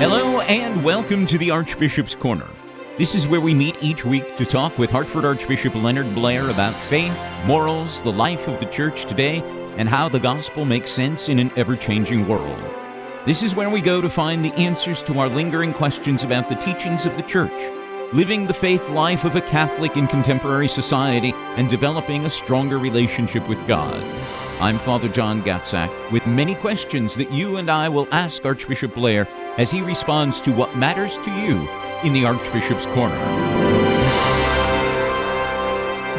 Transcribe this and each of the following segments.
Hello and welcome to the Archbishop's Corner. This is where we meet each week to talk with Hartford Archbishop Leonard Blair about faith, morals, the life of the church today, and how the gospel makes sense in an ever changing world. This is where we go to find the answers to our lingering questions about the teachings of the church, living the faith life of a Catholic in contemporary society, and developing a stronger relationship with God. I'm Father John Gatzak with many questions that you and I will ask Archbishop Blair as he responds to what matters to you in the Archbishop's Corner.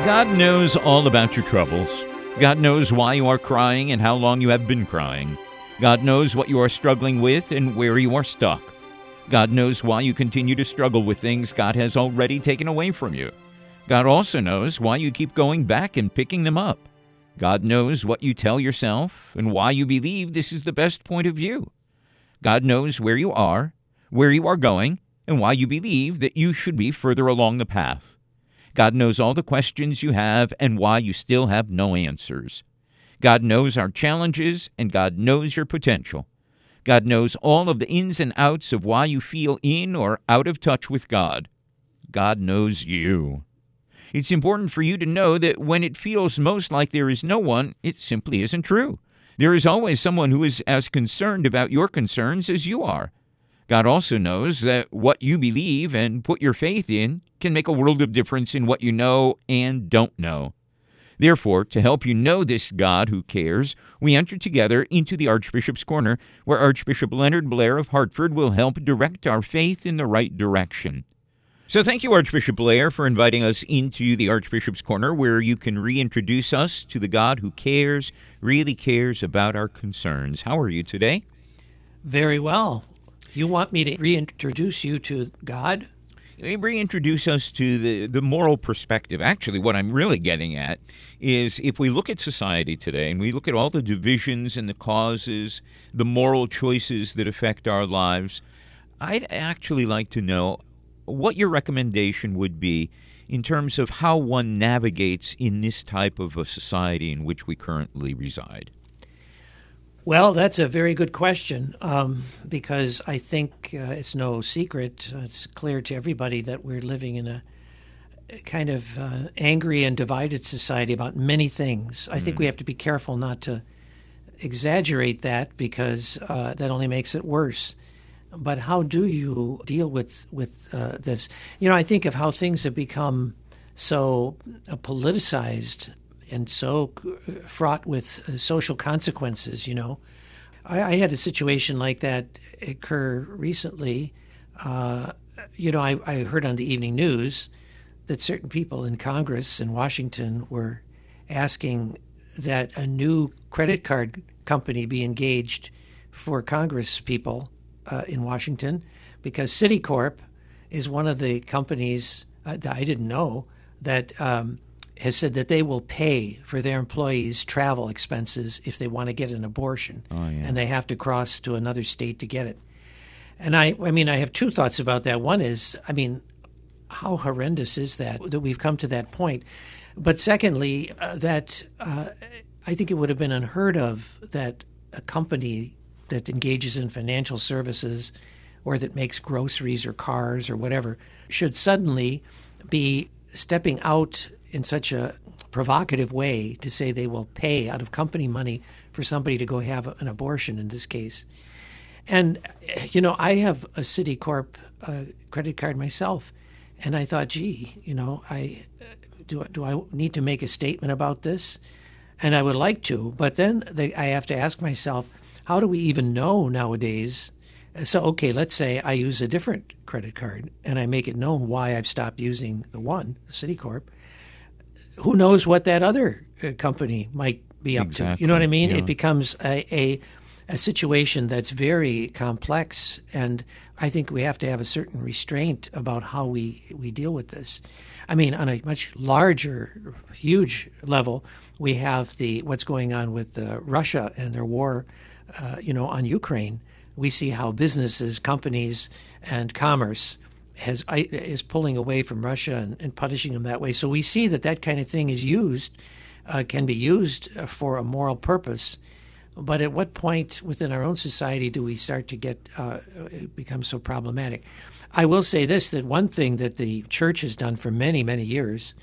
God knows all about your troubles. God knows why you are crying and how long you have been crying. God knows what you are struggling with and where you are stuck. God knows why you continue to struggle with things God has already taken away from you. God also knows why you keep going back and picking them up. God knows what you tell yourself and why you believe this is the best point of view. God knows where you are, where you are going, and why you believe that you should be further along the path. God knows all the questions you have and why you still have no answers. God knows our challenges and God knows your potential. God knows all of the ins and outs of why you feel in or out of touch with God. God knows you. It's important for you to know that when it feels most like there is no one, it simply isn't true. There is always someone who is as concerned about your concerns as you are. God also knows that what you believe and put your faith in can make a world of difference in what you know and don't know. Therefore, to help you know this God who cares, we enter together into the Archbishop's Corner, where Archbishop Leonard Blair of Hartford will help direct our faith in the right direction. So, thank you, Archbishop Blair, for inviting us into the Archbishop's Corner, where you can reintroduce us to the God who cares, really cares about our concerns. How are you today? Very well. You want me to reintroduce you to God? Reintroduce us to the, the moral perspective. Actually, what I'm really getting at is if we look at society today and we look at all the divisions and the causes, the moral choices that affect our lives, I'd actually like to know what your recommendation would be in terms of how one navigates in this type of a society in which we currently reside. Well, that's a very good question um, because I think uh, it's no secret, it's clear to everybody that we're living in a kind of uh, angry and divided society about many things. I mm. think we mm. have to be careful not to exaggerate that because uh, that only makes it worse. But how do you deal with with uh, this? You know, I think of how things have become so uh, politicized and so fraught with uh, social consequences. You know, I, I, had a situation like that occur recently. Uh, you know, I, I, heard on the evening news that certain people in Congress in Washington were asking that a new credit card company be engaged for Congress people uh, in Washington because Citicorp is one of the companies uh, that I didn't know that um, has said that they will pay for their employees' travel expenses if they want to get an abortion, oh, yeah. and they have to cross to another state to get it. And I, I mean, I have two thoughts about that. One is, I mean, how horrendous is that that we've come to that point? But secondly, uh, that uh, I think it would have been unheard of that a company that engages in financial services or that makes groceries or cars or whatever should suddenly be stepping out in such a provocative way to say they will pay out of company money for somebody to go have an abortion in this case. And, you know, I have a Citicorp uh, credit card myself. And I thought, gee, you know, I do, do I need to make a statement about this? And I would like to, but then they, I have to ask myself, how do we even know nowadays? So, okay, let's say I use a different credit card and I make it known why I've stopped using the one, Citicorp who knows what that other uh, company might be up exactly. to? You know what I mean? Yeah. It becomes a, a, a situation that's very complex, and I think we have to have a certain restraint about how we we deal with this. I mean, on a much larger, huge level, we have the what's going on with uh, Russia and their war, uh, you know, on Ukraine. We see how businesses, companies, and commerce has is pulling away from Russia and, and, punishing them that way. So we see that that kind of thing is used, uh, can be used uh, for a moral purpose. But at what point within our own society do we start to get uh, become so problematic? I will say this: that one thing that the church has done for many, many years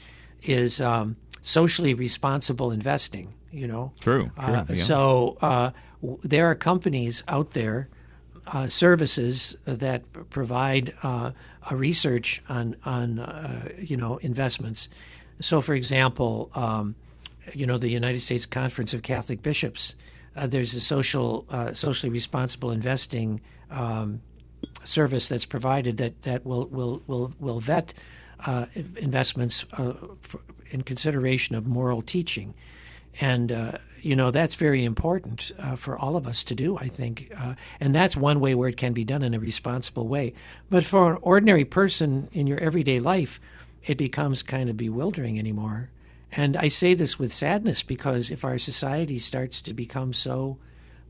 is um, socially responsible investing. You know, true. true uh, yeah. So uh, w- there are companies out there, uh, services that provide uh, research on on uh, you know investments. So, for example, um, you know the United States Conference of Catholic Bishops. Uh, there's a social socially responsible investing. Um, service that's provided that, that will, will, will, will vet uh, investments uh, for, in consideration of moral teaching. And, uh, you know, that's very important uh, for all of us to do, I think. Uh, and that's one way where it can be done in a responsible way. But for an ordinary person in your everyday life, it becomes kind of bewildering anymore. And I say this with sadness because if our society starts to become so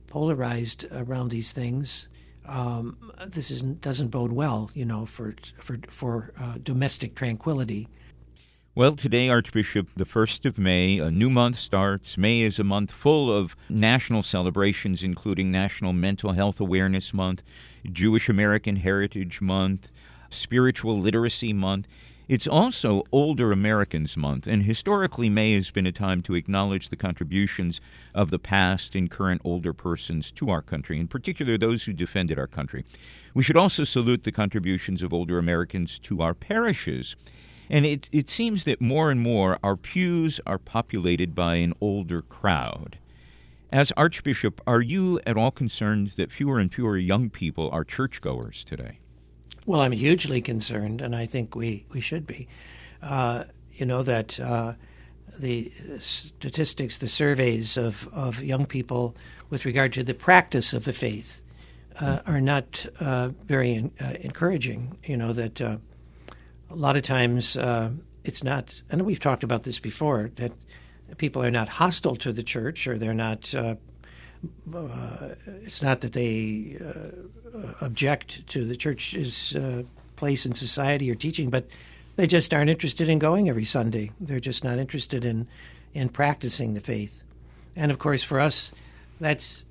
polarized around these things, um, this is, doesn't bode well, you know, for for for uh, domestic tranquility. Well, today, Archbishop, the 1st of May, a new month starts. May is a month full of national celebrations, including National Mental Health Awareness Month, Jewish American Heritage Month, Spiritual Literacy Month. It's also Older Americans Month, and historically, May has been a time to acknowledge the contributions of the past and current older persons to our country, in particular those who defended our country. We should also salute the contributions of older Americans to our parishes. And it, it seems that more and more our pews are populated by an older crowd. As Archbishop, are you at all concerned that fewer and fewer young people are churchgoers today? Well, I'm hugely concerned, and I think we, we should be. Uh, you know, that uh, the statistics, the surveys of, of young people with regard to the practice of the faith uh, are not uh, very uh, encouraging. You know, that uh, a lot of times it's not, and we've talked about this before, that people are not hostile to the church or they're not uh, it's not that they uh, object to the church's uh, place in society or teaching, but they just aren't interested in going every Sunday. They're just not interested in in practicing the faith. And of course, for us, that's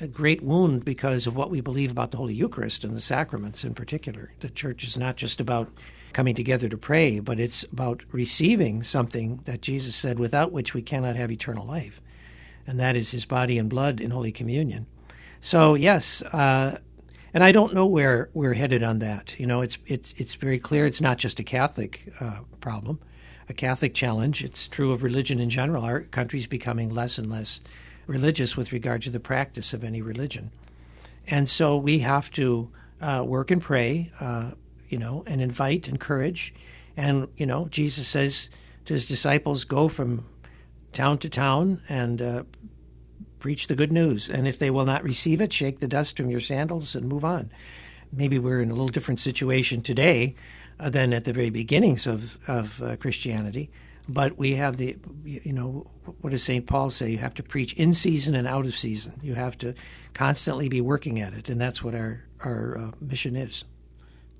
a great wound because of what we believe about the Holy Eucharist and the sacraments in particular. The church is not just about coming together to pray, but it's about receiving something that Jesus said, without which we cannot have eternal life and that is his body and blood in Holy Communion. So yes, uh, and I don't know where we're headed on that. You know, it's it's it's very clear it's not just a Catholic uh, problem, a Catholic challenge. It's true of religion in general. Our country's becoming less and less religious with regard to the practice of any religion, and so we have to uh, work and pray, uh, you know, and invite, encourage, and you know, Jesus says to his disciples, "Go from town to town and uh, preach the good news. And if they will not receive it, shake the dust from your sandals and move on. Maybe we're in a little different situation today uh, than at the very beginnings of, of uh, Christianity. But we have the, you know, what does St. Paul say? You have to preach in season and out of season. You have to constantly be working at it. And that's what our, our uh, mission is.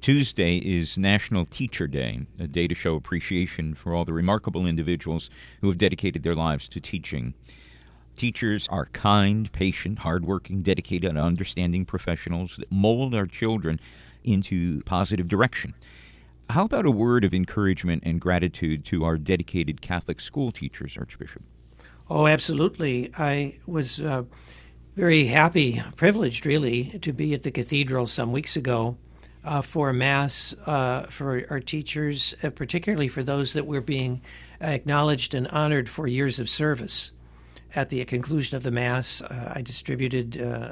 Tuesday is National Teacher Day, a day to show appreciation for all the remarkable individuals who have dedicated their lives to teaching. Teachers are kind, patient, hardworking, dedicated, and understanding professionals that mold our children into positive direction. How about a word of encouragement and gratitude to our dedicated Catholic school teachers, Archbishop? Oh, absolutely. I was uh, very happy, privileged really, to be at the cathedral some weeks ago uh, for Mass uh, for our teachers, uh, particularly for those that were being acknowledged and honored for years of service. At the conclusion of the Mass, uh, I distributed, uh,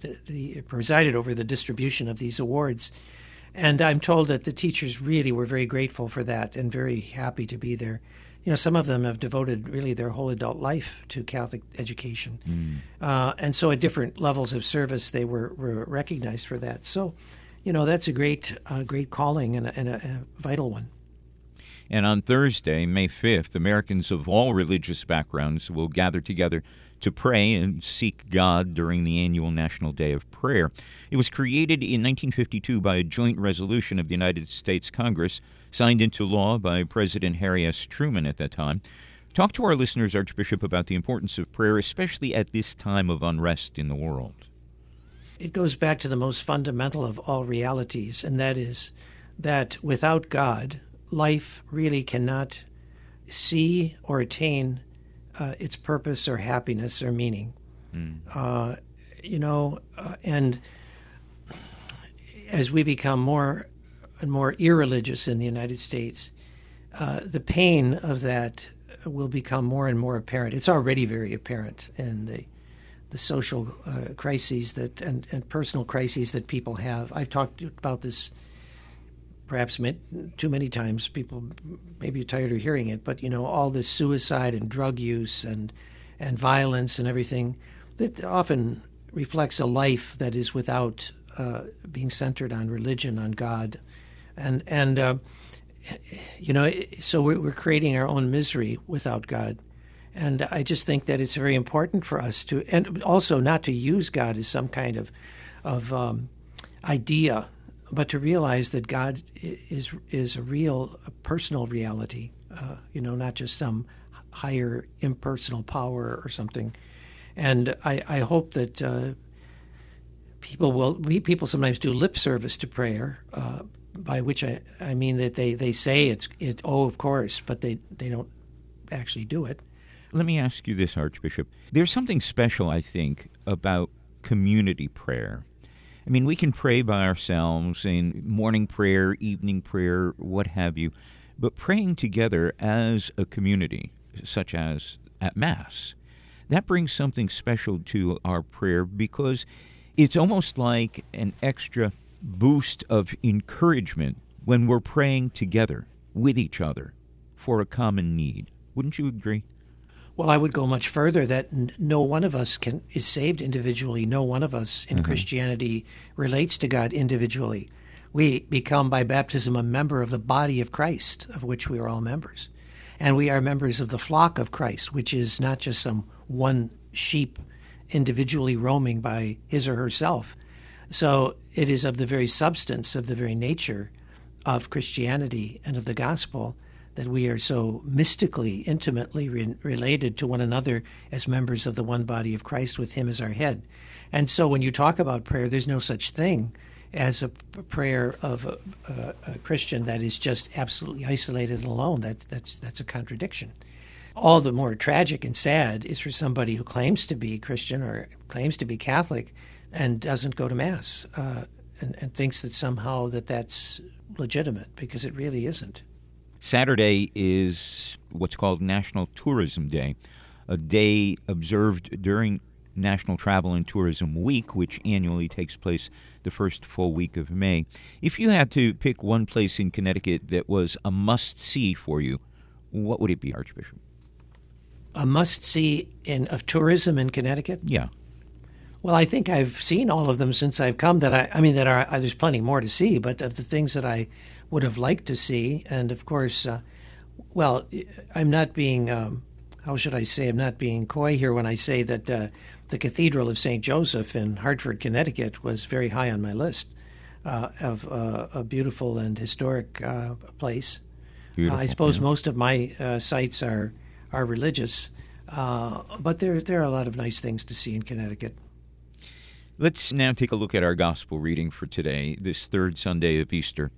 the, the, presided over the distribution of these awards. And I'm told that the teachers really were very grateful for that and very happy to be there. You know, some of them have devoted really their whole adult life to Catholic education. Mm. Uh, and so at different levels of service, they were, were recognized for that. So you know that's a great uh, great calling and a, and a, vital one. And on Thursday, May 5th, Americans of all religious backgrounds will gather together to pray and seek God during the annual National Day of Prayer. It was created in 1952 by a joint resolution of the United States Congress, signed into law by President Harry S. Truman at that time. Talk to our listeners, Archbishop, about the importance of prayer, especially at this time of unrest in the world. It goes back to the most fundamental of all realities, and that is that without God, life really cannot see or attain uh, its purpose or happiness or meaning. Mm. Uh, you know, uh, and as we become more and more irreligious in the United States, uh, the pain of that will become more and more apparent. It's already very apparent in the the social uh, crises that and, and personal crises that people have. I've talked about this perhaps too many times. People maybe tired of hearing it, but you know all this suicide and drug use and and violence and everything that often reflects a life that is without uh, being centered on religion, on God, and and uh, you know so we're creating our own misery without God. And I just think that it's very important for us to, and also not to use God as some kind of, of um, idea, but to realize that God is is a real, a personal reality. Uh, you know, not just some higher impersonal power or something. And I, I hope that uh, people will. We people sometimes do lip service to prayer. Uh, by which I, I mean that they, they say it's it oh of course, but they, they don't actually do it. Let me ask you this, Archbishop. There's something special, I think, about community prayer. I mean, we can pray by ourselves in morning prayer, evening prayer, what have you, but praying together as a community, such as at Mass, that brings something special to our prayer because it's almost like an extra boost of encouragement when we're praying together with each other for a common need. Wouldn't you agree? Well, I would go much further that no one of us can is saved individually. No one of us in mm-hmm. Christianity relates to God individually. We become by baptism a member of the body of Christ, of which we are all members. And we are members of the flock of Christ, which is not just some one sheep individually roaming by his or herself. So it is of the very substance, of the very nature of Christianity and of the gospel that we are so mystically, intimately re- related to one another as members of the one body of Christ with Him as our head. And so when you talk about prayer, there's no such thing as a prayer of a, a, a Christian that is just absolutely isolated and alone. That, that's, that's a contradiction. All the more tragic and sad is for somebody who claims to be Christian or claims to be Catholic and doesn't go to Mass uh, and, and thinks that somehow that that's legitimate because it really isn't. Saturday is what's called National Tourism Day, a day observed during National Travel and Tourism Week, which annually takes place the first full week of May. If you had to pick one place in Connecticut that was a must see for you, what would it be, Archbishop? A must see in of tourism in Connecticut? Yeah. Well, I think I've seen all of them since I've come. That I, I mean, that are there's plenty more to see, but of the things that I would have liked to see. And of course, uh, well, I'm not being, um, how should I say, I'm not being coy here when I say that uh, the Cathedral of St. Joseph in Hartford, Connecticut was very high on my list uh, of uh, a beautiful and historic uh, place. I suppose yeah. most of my uh, sites are, are religious, but there, there are a lot of nice things to see in Connecticut. Let's now take a look at our gospel reading for today, this third Sunday of Easter.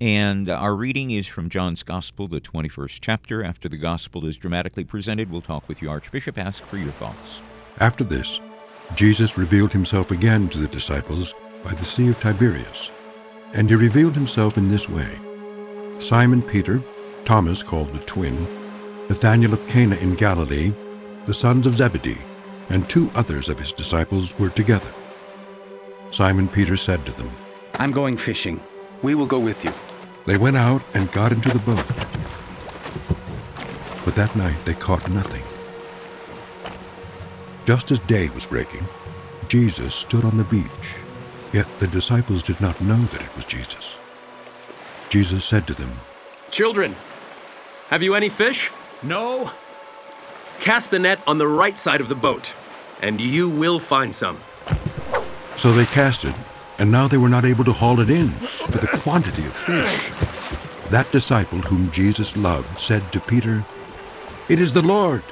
And our reading is from John's Gospel, the 21st chapter. After the Gospel is dramatically presented, we'll talk with you, Archbishop. Ask for your thoughts. After this, Jesus revealed himself again to the disciples by the Sea of Tiberias. And he revealed himself in this way Simon Peter, Thomas called the twin, Nathanael of Cana in Galilee, the sons of Zebedee, and two others of his disciples were together. Simon Peter said to them, I'm going fishing. We will go with you. They went out and got into the boat. But that night they caught nothing. Just as day was breaking, Jesus stood on the beach, yet the disciples did not know that it was Jesus. Jesus said to them, Children, have you any fish? No. Cast the net on the right side of the boat, and you will find some. So they cast it, and now they were not able to haul it in for the quantity of fish. That disciple whom Jesus loved said to Peter, It is the Lord.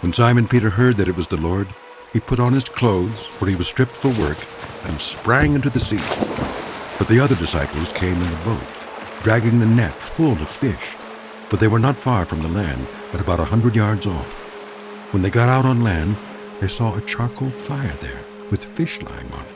When Simon Peter heard that it was the Lord, he put on his clothes, for he was stripped for work, and sprang into the sea. But the other disciples came in the boat, dragging the net full of fish, for they were not far from the land, but about a hundred yards off. When they got out on land, they saw a charcoal fire there, with fish lying on it,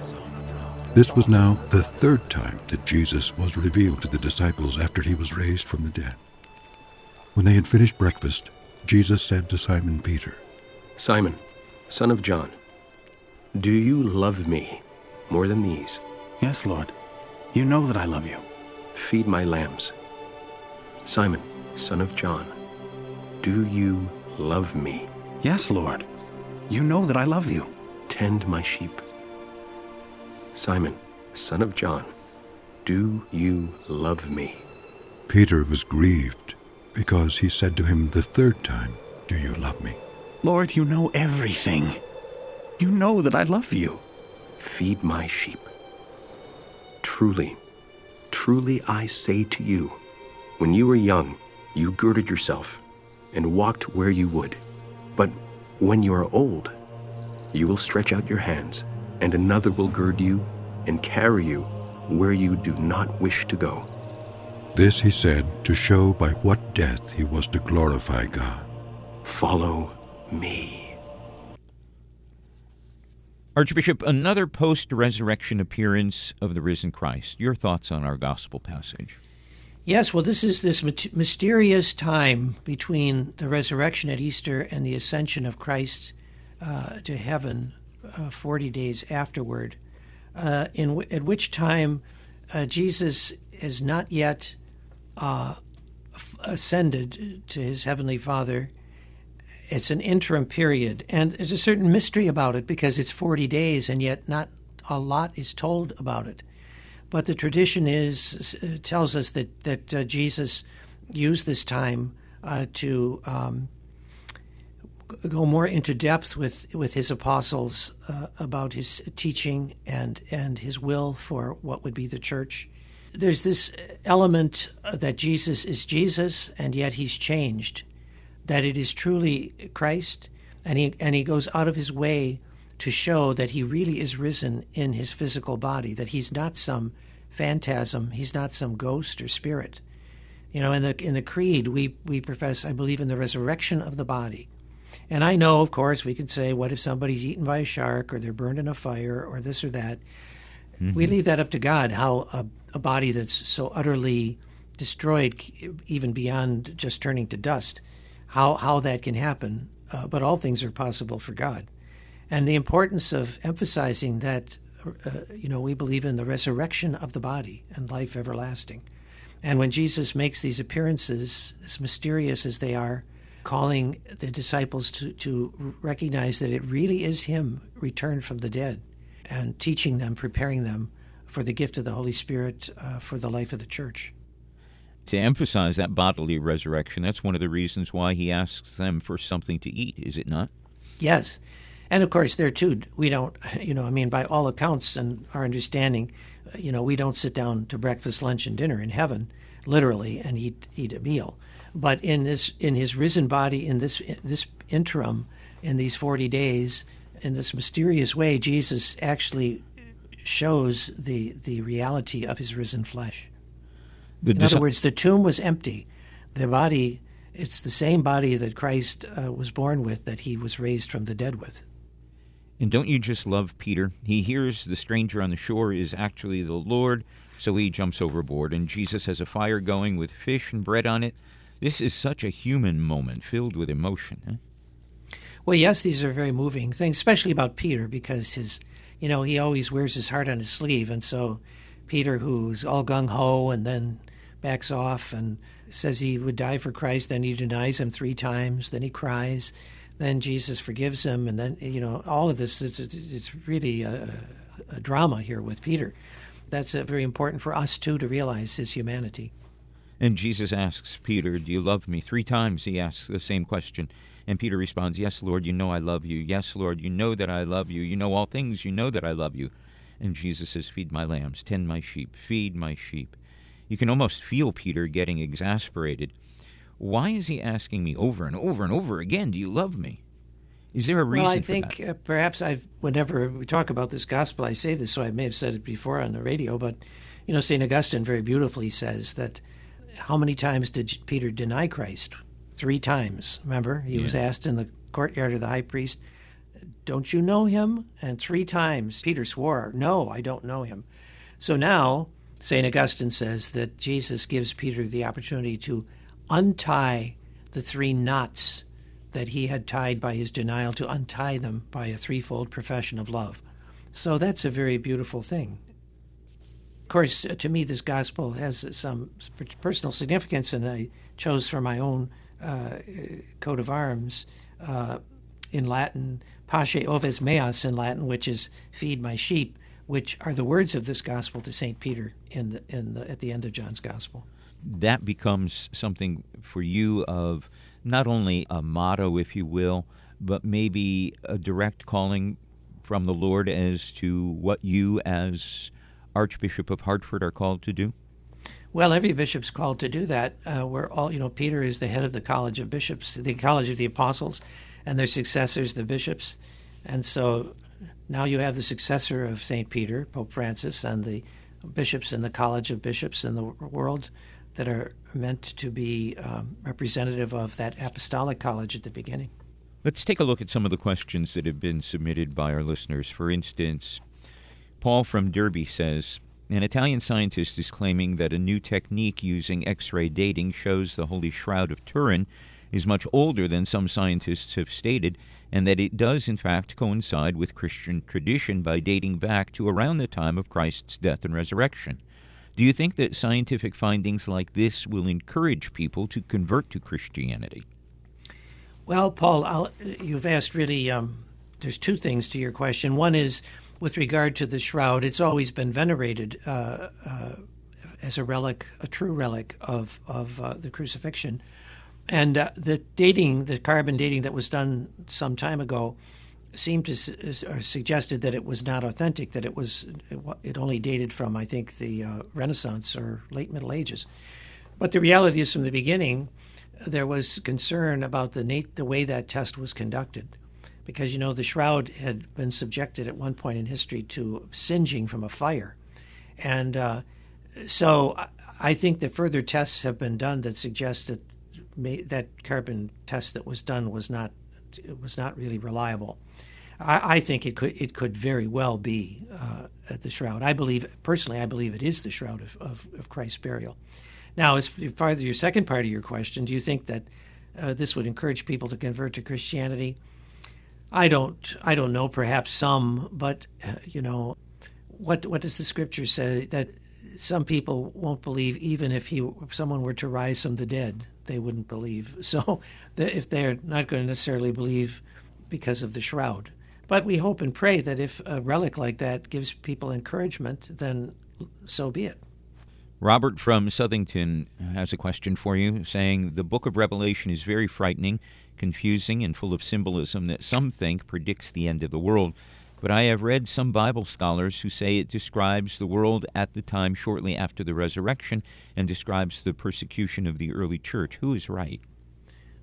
This was now the third time that Jesus was revealed to the disciples after he was raised from the dead. When they had finished breakfast, Jesus said to Simon Peter, Simon, son of John, do you love me more than these? Yes, Lord. You know that I love you. Feed my lambs. Simon, son of John, do you love me? Yes, Lord. You know that I love you. Tend my sheep. Simon, son of John, do you love me? Peter was grieved because he said to him the third time, Do you love me? Lord, you know everything. You know that I love you. Feed my sheep. Truly, truly I say to you, when you were young, you girded yourself and walked where you would. But when you are old, you will stretch out your hands, and another will gird you and carry you where you do not wish to go. This he said to show by what death he was to glorify God. Follow me. Archbishop, another post resurrection appearance of the risen Christ. Your thoughts on our gospel passage? Yes, well, this is this mysterious time between the resurrection at Easter and the ascension of Christ uh, to heaven uh, 40 days afterward, uh, in w- at which time uh, Jesus is not yet uh, ascended to his heavenly Father. It's an interim period, and there's a certain mystery about it because it's 40 days, and yet not a lot is told about it. But the tradition is uh, tells us that that uh, Jesus used this time to um, go more into depth with with his apostles uh, about his teaching and and his will for what would be the church. There's this element that Jesus is Jesus, and yet he's changed. That it is truly Christ, and he and he goes out of his way to show that he really is risen in his physical body, that he's not some phantasm, he's not some ghost or spirit. You know, in the in the creed we we profess, I believe in the resurrection of the body. And I know, of course, we could say, what if somebody's eaten by a shark or they're burned in a fire or this or that? Mm-hmm. We leave that up to God, how a, a body that's so utterly destroyed, even beyond just turning to dust, how, how that can happen. Uh, but all things are possible for God and the importance of emphasizing that uh, you know we believe in the resurrection of the body and life everlasting and when jesus makes these appearances as mysterious as they are calling the disciples to, to recognize that it really is him returned from the dead and teaching them preparing them for the gift of the holy spirit uh, for the life of the church. To emphasize that bodily resurrection that's one of the reasons why he asks them for something to eat is it not? Yes. And of course, there too, we don't, you know, I mean, by all accounts and our understanding, you know, we don't sit down to breakfast, lunch, and dinner in heaven, literally, and eat eat a meal. But in this, in his risen body, in this this interim, in these forty days, in this mysterious way, Jesus actually shows the the reality of his risen flesh. The in dis- other words, the tomb was empty. The body, it's the same body that Christ uh, was born with, that he was raised from the dead with. And don't you just love Peter? He hears the stranger on the shore is actually the Lord, so he jumps overboard, and Jesus has a fire going with fish and bread on it. This is such a human moment filled with emotion. Huh? Well, yes, these are very moving things, especially about Peter, because his, you know, he always wears his heart on his sleeve, and so Peter, who's all gung ho, and then backs off and says he would die for Christ. Then he denies him three times. Then he cries. Then Jesus forgives him. And then, you know, all of this, it's, it's really a, a drama here with Peter. That's uh, very important for us, too, to realize his humanity. And Jesus asks Peter, Do you love me? Three times he asks the same question. And Peter responds, Yes, Lord, you know I love you. Yes, Lord, you know that I love you. You know all things. You know that I love you. And Jesus says, Feed my lambs, tend my sheep, feed my sheep. You can almost feel Peter getting exasperated. Why is he asking me over and over and over again, Do you love me? Is there a reason? Well, I think uh, perhaps I've, whenever we talk about this gospel, I say this, so I may have said it before on the radio, but, you know, St. Augustine very beautifully says that how many times did Peter deny Christ? Three times. Remember, he yeah. was asked in the courtyard of the high priest, Don't you know him? And three times Peter swore, No, I don't know him. So now, St. Augustine says that Jesus gives Peter the opportunity to untie the three knots that he had tied by his denial, to untie them by a threefold profession of love. So that's a very beautiful thing course, to me, this gospel has some personal significance, and I chose for my own uh, coat of arms uh, in Latin, Pasce oves meas in Latin, which is feed my sheep, which are the words of this gospel to St. Peter in the, in the, at the end of John's gospel. That becomes something for you of not only a motto, if you will, but maybe a direct calling from the Lord as to what you as Archbishop of Hartford are called to do? Well, every bishop's called to do that. Uh, we're all, you know, Peter is the head of the College of Bishops, the College of the Apostles, and their successors, the bishops. And so now you have the successor of St. Peter, Pope Francis, and the bishops in the College of Bishops in the world that are meant to be um, representative of that apostolic college at the beginning. Let's take a look at some of the questions that have been submitted by our listeners. For instance, Paul from Derby says An Italian scientist is claiming that a new technique using X ray dating shows the Holy Shroud of Turin is much older than some scientists have stated, and that it does, in fact, coincide with Christian tradition by dating back to around the time of Christ's death and resurrection. Do you think that scientific findings like this will encourage people to convert to Christianity? Well, Paul, I'll, you've asked really, um, there's two things to your question. One is, with regard to the shroud, it's always been venerated uh, uh, as a relic, a true relic of of uh, the crucifixion. And uh, the dating, the carbon dating that was done some time ago, seemed to su- suggested that it was not authentic. That it was it only dated from I think the uh, Renaissance or late Middle Ages. But the reality is, from the beginning, there was concern about the nat- the way that test was conducted because you know the shroud had been subjected at one point in history to singeing from a fire, and uh, so I think that further tests have been done that suggest that may, that carbon test that was done was not was not really reliable. I, I think it could it could very well be uh, the shroud. I believe personally, I believe it is the shroud of, of, of Christ's burial. Now, as far as your second part of your question, do you think that uh, this would encourage people to convert to Christianity? I don't I don't know perhaps some but uh, you know what what does the scripture say that some people won't believe even if he if someone were to rise from the dead they wouldn't believe. So if they're not going to necessarily believe because of the shroud. But we hope and pray that if a relic like that gives people encouragement then so be it. Robert from Southington has a question for you saying the book of Revelation is very frightening confusing and full of symbolism that some think predicts the end of the world. But I have read some Bible scholars who say it describes the world at the time shortly after the resurrection and describes the persecution of the early church. Who is right?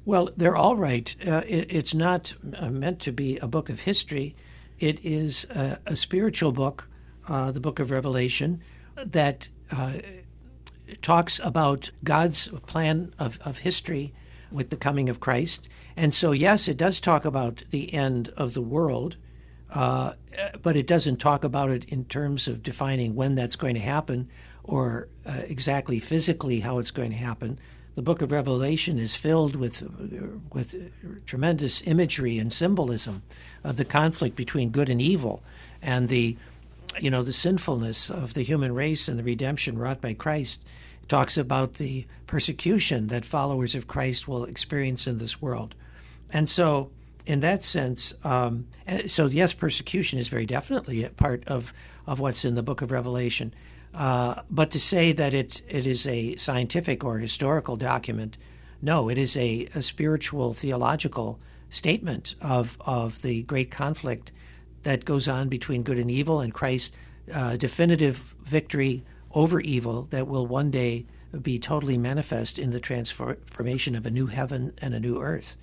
Well, they're all right. Uh, it, it's not uh, meant to be a book of history, it is a, spiritual book, uh, the book of Revelation, that uh, talks about God's plan of, of history with the coming of Christ. And so, yes, it does talk about the end of the world, uh, but it doesn't talk about it in terms of defining when that's going to happen or uh, exactly physically how it's going to happen. The book of Revelation is filled with, with tremendous imagery and symbolism of the conflict between good and evil and the, you know, the sinfulness of the human race and the redemption wrought by Christ talks about the persecution that followers of Christ will experience in this world. And so, in that sense, um, so yes, persecution is very definitely a part of, of what's in the book of Revelation. Uh, but to say that it, it is a scientific or historical document, no, it is a, a spiritual, theological statement of, of the great conflict that goes on between good and evil and Christ's uh, definitive victory over evil that will one day be totally manifest in the transformation of a new heaven and a new earth.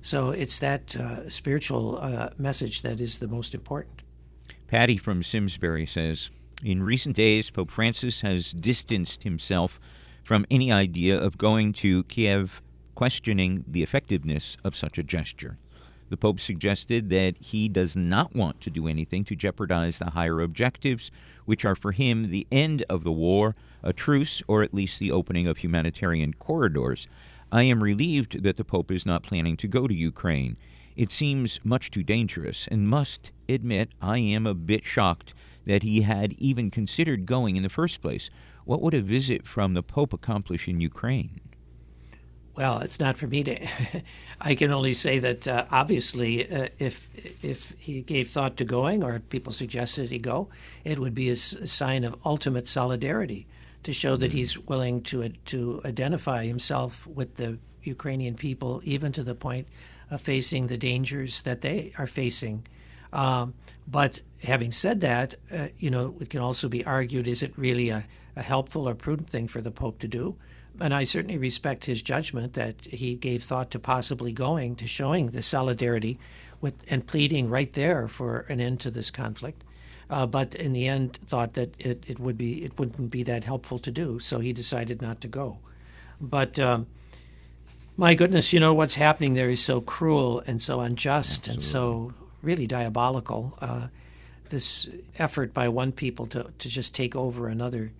So it's that uh, spiritual uh, message that is the most important. Patty from Simsbury says In recent days, Pope Francis has distanced himself from any idea of going to Kiev, questioning the effectiveness of such a gesture. The Pope suggested that he does not want to do anything to jeopardize the higher objectives, which are for him the end of the war, a truce, or at least the opening of humanitarian corridors. I am relieved that the Pope is not planning to go to Ukraine. It seems much too dangerous, and must admit I am a bit shocked that he had even considered going in the first place. What would a visit from the Pope accomplish in Ukraine? Well, it's not for me to. I can only say that uh, obviously, uh, if if he gave thought to going, or if people suggested he go, it would be a, s- a sign of ultimate solidarity to show that he's willing to to identify himself with the Ukrainian people, even to the point of facing the dangers that they are facing. Um, but having said that, uh, you know, it can also be argued: is it really a, a helpful or prudent thing for the Pope to do? And I certainly respect his judgment that he gave thought to possibly going to showing the solidarity with and pleading right there for an end to this conflict. Uh, but in the end, thought that it, it would be it wouldn't be that helpful to do, so he decided not to go. But um, my goodness, you know what's happening there is so cruel and so unjust Absolutely. and so really diabolical. Uh, this effort by one people to to just take over another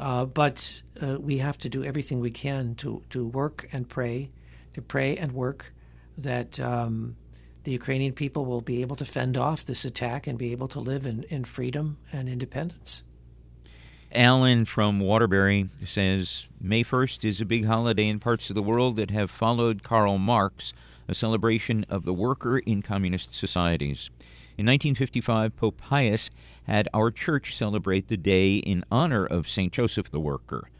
uh, but uh, we have to do everything we can to, to work and pray, to pray and work that um, the Ukrainian people will be able to fend off this attack and be able to live in, in freedom and independence. Alan from Waterbury says May 1st is a big holiday in parts of the world that have followed Karl Marx, a celebration of the worker in communist societies. In 1955, Pope Pius had our church celebrate the day in honor of St. Joseph the Worker.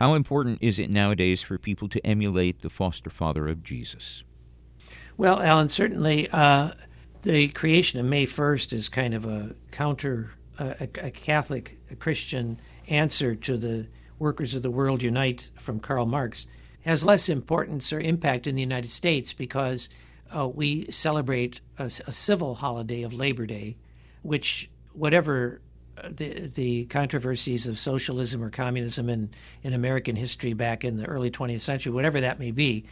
How important is it nowadays for people to emulate the foster father of Jesus? Well, Alan, certainly uh, the creation of May 1st is kind of a counter, uh, a, a, Catholic a Christian answer to the Workers of the World Unite from Karl Marx. Has less importance or impact in the United States because uh, we celebrate a, a, civil holiday of Labor Day, which whatever uh, the the controversies of socialism or communism in, in American history back in the early 20th century, whatever that may be,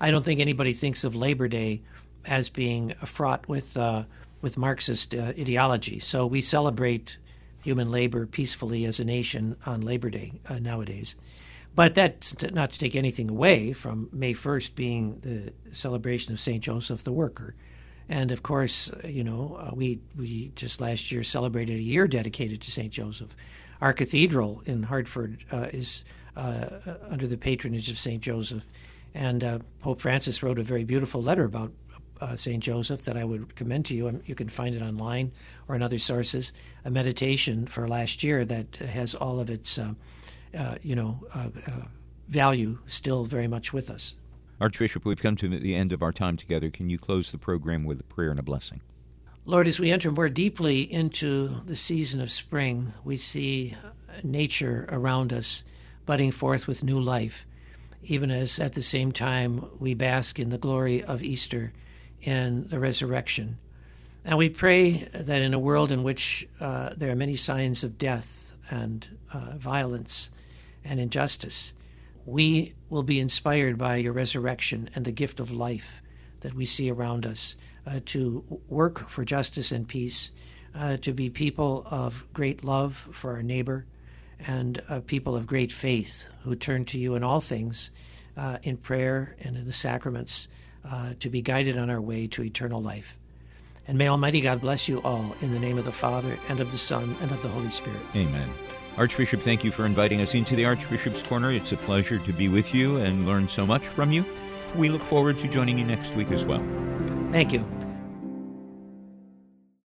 I don't think anybody thinks of Labor Day as being fraught with uh, with Marxist uh, ideology. So we celebrate human labor peacefully as a nation on Labor Day uh, nowadays. But that's not to take anything away from May 1st being the celebration of St. Joseph the Worker. And of course, you know, uh, we, we just last year celebrated a year dedicated to St. Joseph. Our cathedral in Hartford uh, is uh, under the patronage of St. Joseph. And uh, Pope Francis wrote a very beautiful letter about uh, St. Joseph that I would commend to you. You can find it online or in other sources. A meditation for last year that has all of its, uh, you know, value still very much with us. Archbishop, we've come to the end of our time together. Can you close the program with a prayer and a blessing? Lord, as we enter more deeply into the season of spring, we see nature around us budding forth with new life, even as at the same time we bask in the glory of Easter and the resurrection. And we pray that in a world in which uh, there are many signs of death and uh, violence and injustice, we will be inspired by your resurrection and the gift of life that we see around us uh, to work for justice and peace, uh, to be people of great love for our neighbor, and uh, people of great faith who turn to you in all things, uh, in prayer and in the sacraments, uh, to be guided on our way to eternal life. And may Almighty God bless you all in the name of the Father, and of the Son, and of the Holy Spirit. Amen. Archbishop, thank you for inviting us into the Archbishop's Corner. It's a pleasure to be with you and learn so much from you. We look forward to joining you next week as well. Thank you.